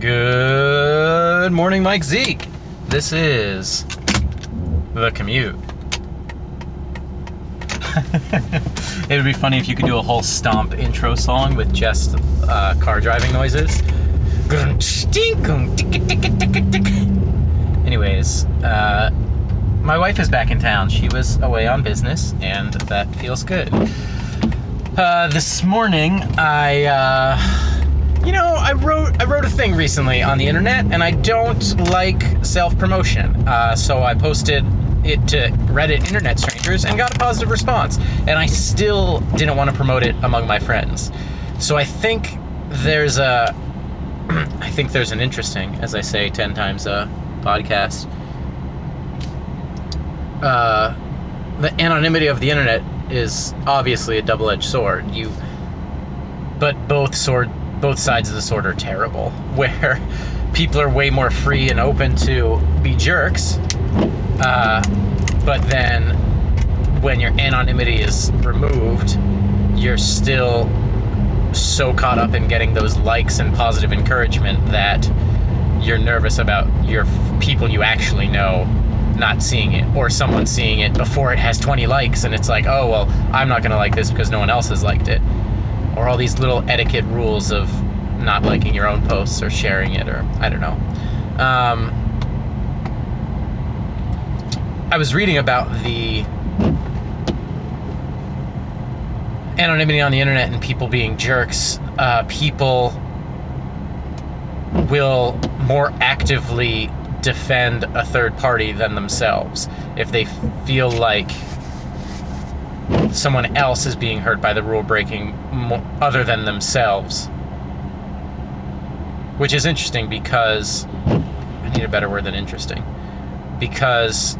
Good morning, Mike Zeke. This is The Commute. it would be funny if you could do a whole stomp intro song with just uh, car driving noises. Anyways, uh, my wife is back in town. She was away on business, and that feels good. Uh, this morning, I, uh, you know, I wrote I wrote a thing recently on the internet, and I don't like self promotion. Uh, so I posted it to Reddit Internet Strangers and got a positive response. And I still didn't want to promote it among my friends. So I think there's a, I think there's an interesting, as I say ten times a podcast. Uh, the anonymity of the internet is obviously a double-edged sword. You, but both sword, both sides of the sword are terrible. Where people are way more free and open to be jerks, uh, but then when your anonymity is removed, you're still so caught up in getting those likes and positive encouragement that you're nervous about your people you actually know not seeing it or someone seeing it before it has 20 likes and it's like oh well i'm not going to like this because no one else has liked it or all these little etiquette rules of not liking your own posts or sharing it or i don't know. Um, i was reading about the anonymity on the internet and people being jerks. Uh, people will more actively defend a third party than themselves if they feel like someone else is being hurt by the rule breaking other than themselves. Which is interesting because I need a better word than interesting. Because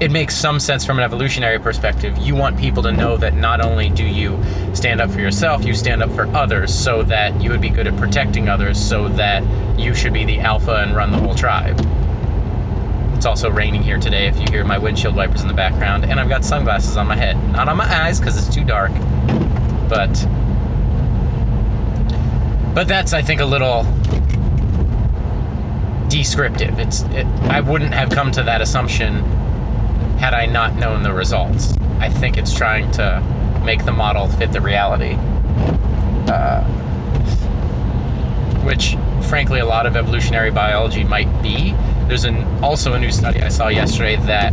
it makes some sense from an evolutionary perspective. You want people to know that not only do you stand up for yourself, you stand up for others so that you would be good at protecting others, so that you should be the alpha and run the whole tribe. It's also raining here today if you hear my windshield wipers in the background, and I've got sunglasses on my head. Not on my eyes because it's too dark, but. But that's, I think, a little descriptive. It's, it, I wouldn't have come to that assumption had I not known the results. I think it's trying to make the model fit the reality. Uh, which, frankly, a lot of evolutionary biology might be. There's an, also a new study I saw yesterday that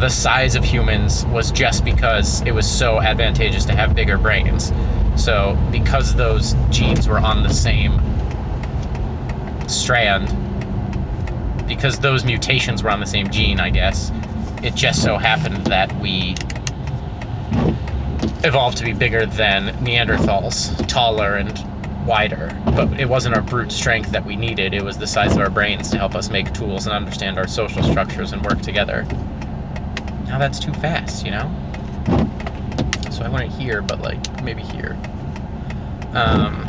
the size of humans was just because it was so advantageous to have bigger brains. So, because those genes were on the same strand, because those mutations were on the same gene, I guess, it just so happened that we evolved to be bigger than Neanderthals, taller and wider. But it wasn't our brute strength that we needed, it was the size of our brains to help us make tools and understand our social structures and work together. Now that's too fast, you know? So I want it here, but like maybe here. Um,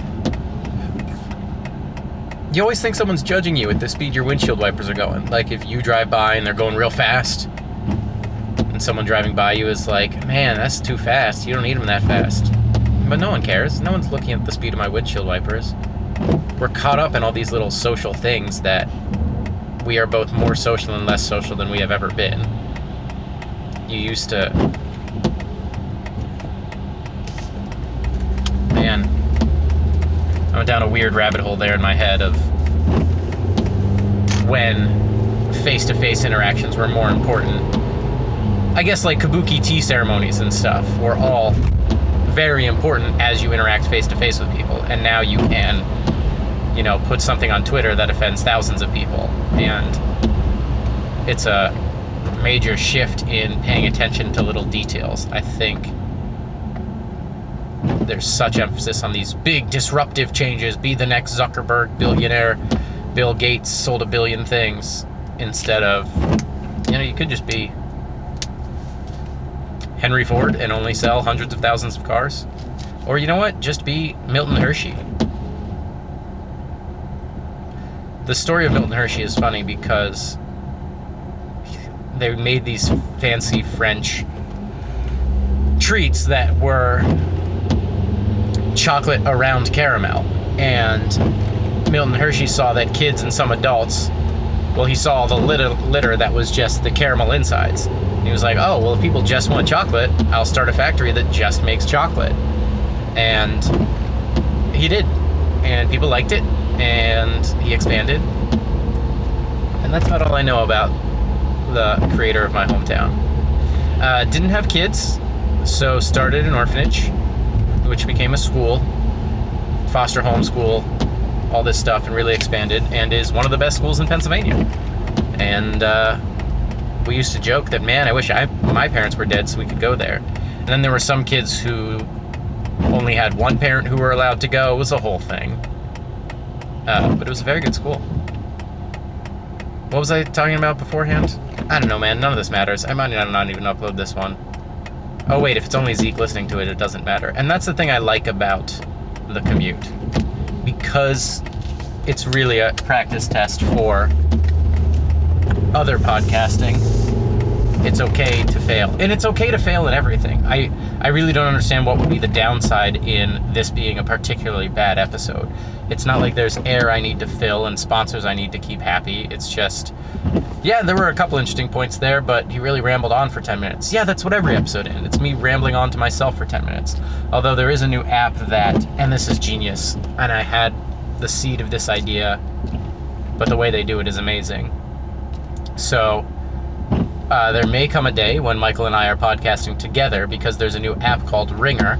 you always think someone's judging you at the speed your windshield wipers are going. Like if you drive by and they're going real fast, and someone driving by you is like, man, that's too fast. You don't need them that fast. But no one cares. No one's looking at the speed of my windshield wipers. We're caught up in all these little social things that we are both more social and less social than we have ever been. You used to. Man. I went down a weird rabbit hole there in my head of when face to face interactions were more important I guess like kabuki tea ceremonies and stuff were all very important as you interact face to face with people. And now you can, you know, put something on Twitter that offends thousands of people. And it's a major shift in paying attention to little details. I think there's such emphasis on these big disruptive changes. Be the next Zuckerberg billionaire. Bill Gates sold a billion things instead of, you know, you could just be Henry Ford and only sell hundreds of thousands of cars. Or you know what? Just be Milton Hershey. The story of Milton Hershey is funny because they made these fancy French treats that were chocolate around caramel. And Milton Hershey saw that kids and some adults, well, he saw the litter, litter that was just the caramel insides. He was like, oh, well, if people just want chocolate, I'll start a factory that just makes chocolate. And he did. And people liked it, and he expanded. And that's about all I know about the creator of my hometown. Uh, didn't have kids, so started an orphanage, which became a school, foster home school, all this stuff, and really expanded, and is one of the best schools in Pennsylvania. And uh, we used to joke that, man, I wish I my parents were dead so we could go there. And then there were some kids who only had one parent who were allowed to go. It was a whole thing. Uh, but it was a very good school. What was I talking about beforehand? I don't know, man. None of this matters. I might not even upload this one. Oh, wait, if it's only Zeke listening to it, it doesn't matter. And that's the thing I like about the commute. Because it's really a practice test for other podcasting. It's okay to fail. And it's okay to fail at everything. I, I really don't understand what would be the downside in this being a particularly bad episode. It's not like there's air I need to fill and sponsors I need to keep happy. It's just, yeah, there were a couple interesting points there, but he really rambled on for 10 minutes. Yeah, that's what every episode is. Me rambling on to myself for 10 minutes. Although there is a new app that, and this is genius, and I had the seed of this idea, but the way they do it is amazing. So, uh, there may come a day when Michael and I are podcasting together because there's a new app called Ringr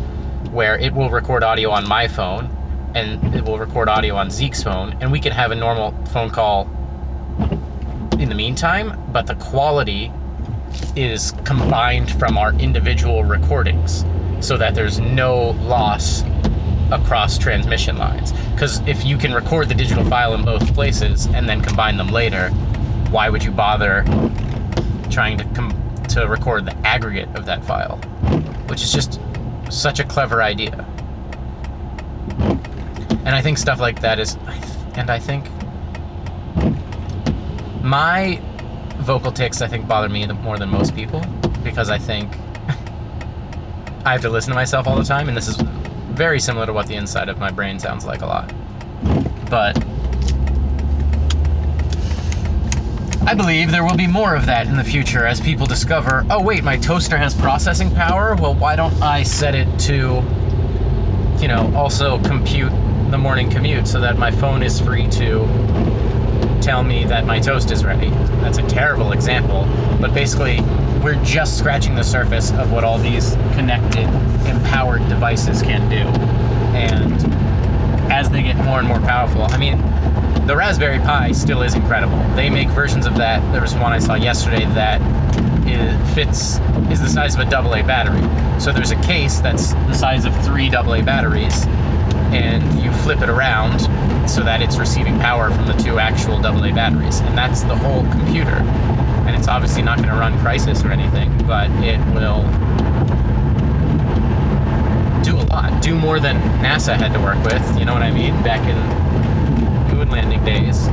where it will record audio on my phone and it will record audio on Zeke's phone, and we can have a normal phone call in the meantime, but the quality is combined from our individual recordings so that there's no loss across transmission lines. Because if you can record the digital file in both places and then combine them later, why would you bother trying to com- to record the aggregate of that file? Which is just such a clever idea and I think stuff like that is, and I think my vocal tics I think bother me more than most people because I think I have to listen to myself all the time, and this is very similar to what the inside of my brain sounds like a lot. But I believe there will be more of that in the future as people discover, oh wait, my toaster has processing power. Well, why don't I set it to, you know, also compute the morning commute so that my phone is free to tell me that my toast is ready. That's a terrible example, but basically, we're just scratching the surface of what all these connected, empowered devices can do. And as they get more and more powerful, I mean, the Raspberry Pi still is incredible. They make versions of that. There was one I saw yesterday that fits is the size of a AA battery. So there's a case that's the size of three AA batteries and you flip it around so that it's receiving power from the two actual AA batteries. And that's the whole computer. And it's obviously not going to run Crysis or anything, but it will do a lot. Do more than NASA had to work with, you know what I mean? Back in moon landing days.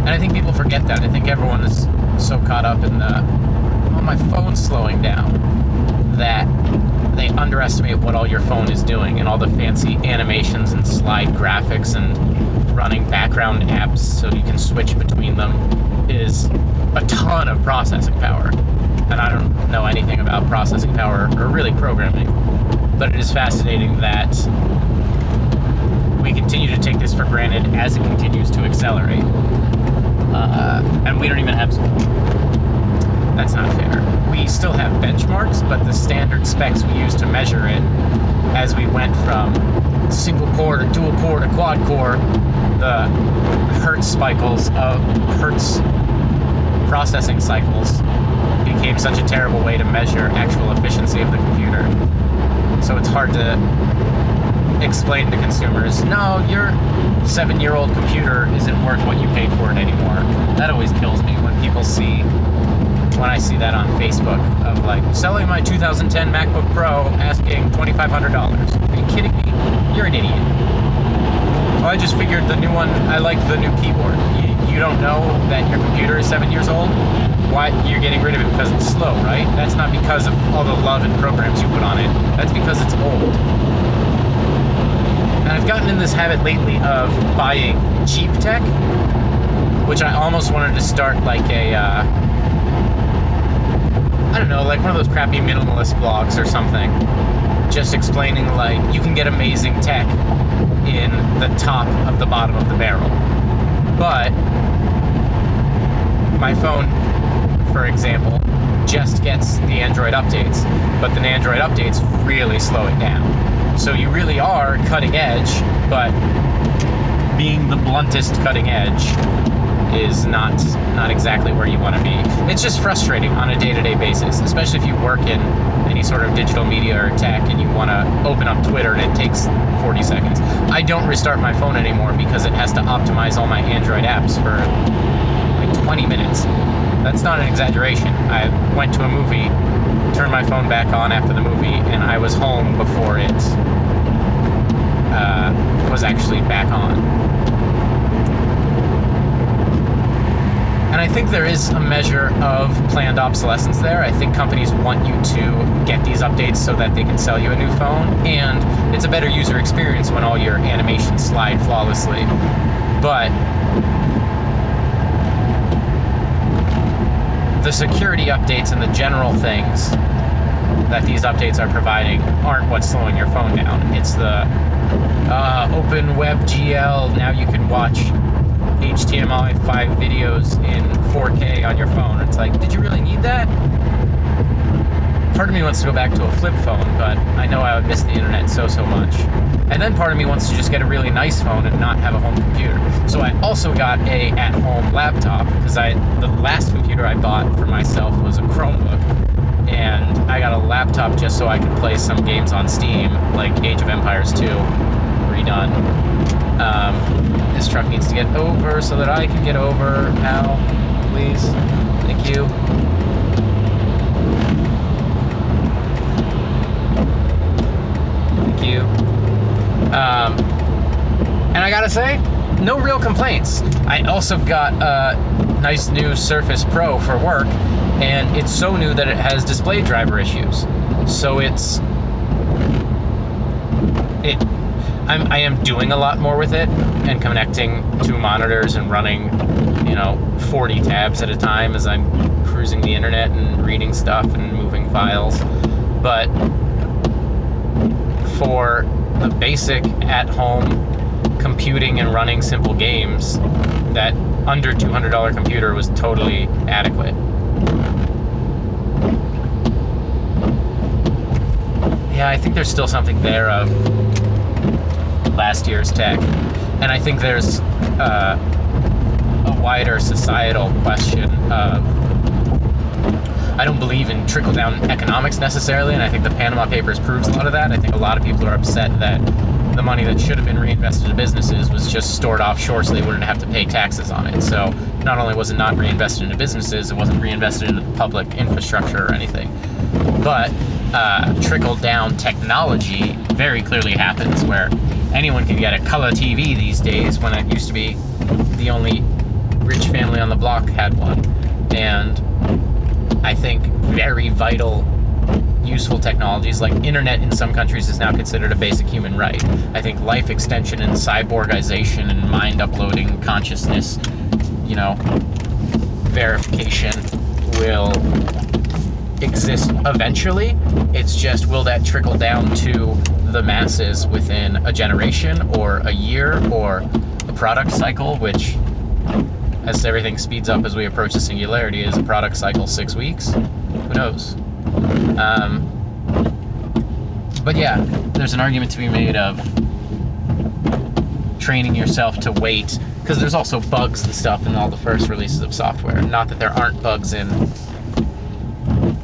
And I think people forget that. I think everyone is so caught up in the, oh, my phone's slowing down, that they underestimate what all your phone is doing and all the fancy animations and slide graphics and running background apps so you can switch between them is a ton of processing power. And I don't know anything about processing power or really programming, but it is fascinating that we continue to take this for granted as it continues to accelerate. Uh, and we don't even have. We still have benchmarks, but the standard specs we use to measure it as we went from single core to dual core to quad core, the hertz cycles of hertz processing cycles became such a terrible way to measure actual efficiency of the computer. So it's hard to explain to consumers, no, your seven year old computer isn't worth what you paid for it anymore. That always kills me when people see when I see that on Facebook of like selling my 2010 MacBook Pro asking $2,500. Are you kidding me? You're an idiot. Well, I just figured the new one, I like the new keyboard. You, you don't know that your computer is seven years old? Why you're getting rid of it because it's slow, right? That's not because of all the love and programs you put on it. That's because it's old. And I've gotten in this habit lately of buying cheap tech, which I almost wanted to start like a. Uh, I don't know, like one of those crappy minimalist blogs or something, just explaining like you can get amazing tech in the top of the bottom of the barrel. But my phone, for example, just gets the Android updates, but the Android updates really slow it down. So you really are cutting edge, but being the bluntest cutting edge is not not exactly where you want to be. It's just frustrating on a day-to-day basis, especially if you work in any sort of digital media or tech and you want to open up Twitter and it takes 40 seconds. I don't restart my phone anymore because it has to optimize all my Android apps for like 20 minutes. That's not an exaggeration. I went to a movie, turned my phone back on after the movie, and I was home before it uh, was actually back on. And I think there is a measure of planned obsolescence there. I think companies want you to get these updates so that they can sell you a new phone, and it's a better user experience when all your animations slide flawlessly. But the security updates and the general things that these updates are providing aren't what's slowing your phone down. It's the uh, Open Web GL. Now you can watch HTML5 videos in 4K on your phone. It's like, did you really need that? Part of me wants to go back to a flip phone, but I know I would miss the internet so, so much. And then part of me wants to just get a really nice phone and not have a home computer. So I also got a at-home laptop because I the last computer I bought for myself was a Chromebook. And I got a laptop just so I could play some games on Steam, like Age of Empires 2, redone. Um, this truck needs to get over so that I can get over now, please. Thank you. Thank you. Um, and I gotta say, no real complaints. I also got a nice new Surface Pro for work, and it's so new that it has display driver issues. So it's it I'm, I am doing a lot more with it and connecting two monitors and running, you know, 40 tabs at a time as I'm cruising the internet and reading stuff and moving files. But for the basic at home computing and running simple games, that under $200 computer was totally adequate. Yeah, I think there's still something there of last year's tech. And I think there's uh, a wider societal question of I don't believe in trickle down economics necessarily, and I think the Panama Papers proves a lot of that. I think a lot of people are upset that the money that should have been reinvested in businesses was just stored offshore so they wouldn't have to pay taxes on it. So not only was it not reinvested into businesses, it wasn't reinvested into public infrastructure or anything. But uh, trickle down technology very clearly happens where anyone can get a color TV these days when it used to be the only rich family on the block had one. And I think very vital, useful technologies like internet in some countries is now considered a basic human right. I think life extension and cyborgization and mind uploading consciousness, you know, verification will exist eventually. It's just will that trickle down to the masses within a generation or a year or a product cycle, which, as everything speeds up as we approach the singularity, is a product cycle six weeks. Who knows? Um, but yeah, there's an argument to be made of training yourself to wait because there's also bugs and stuff in all the first releases of software. Not that there aren't bugs in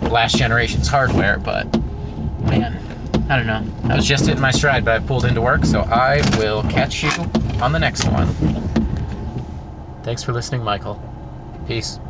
last generation's hardware, but man, I don't know. I was just hitting my stride, but I pulled into work, so I will catch you on the next one. Thanks for listening, Michael. Peace.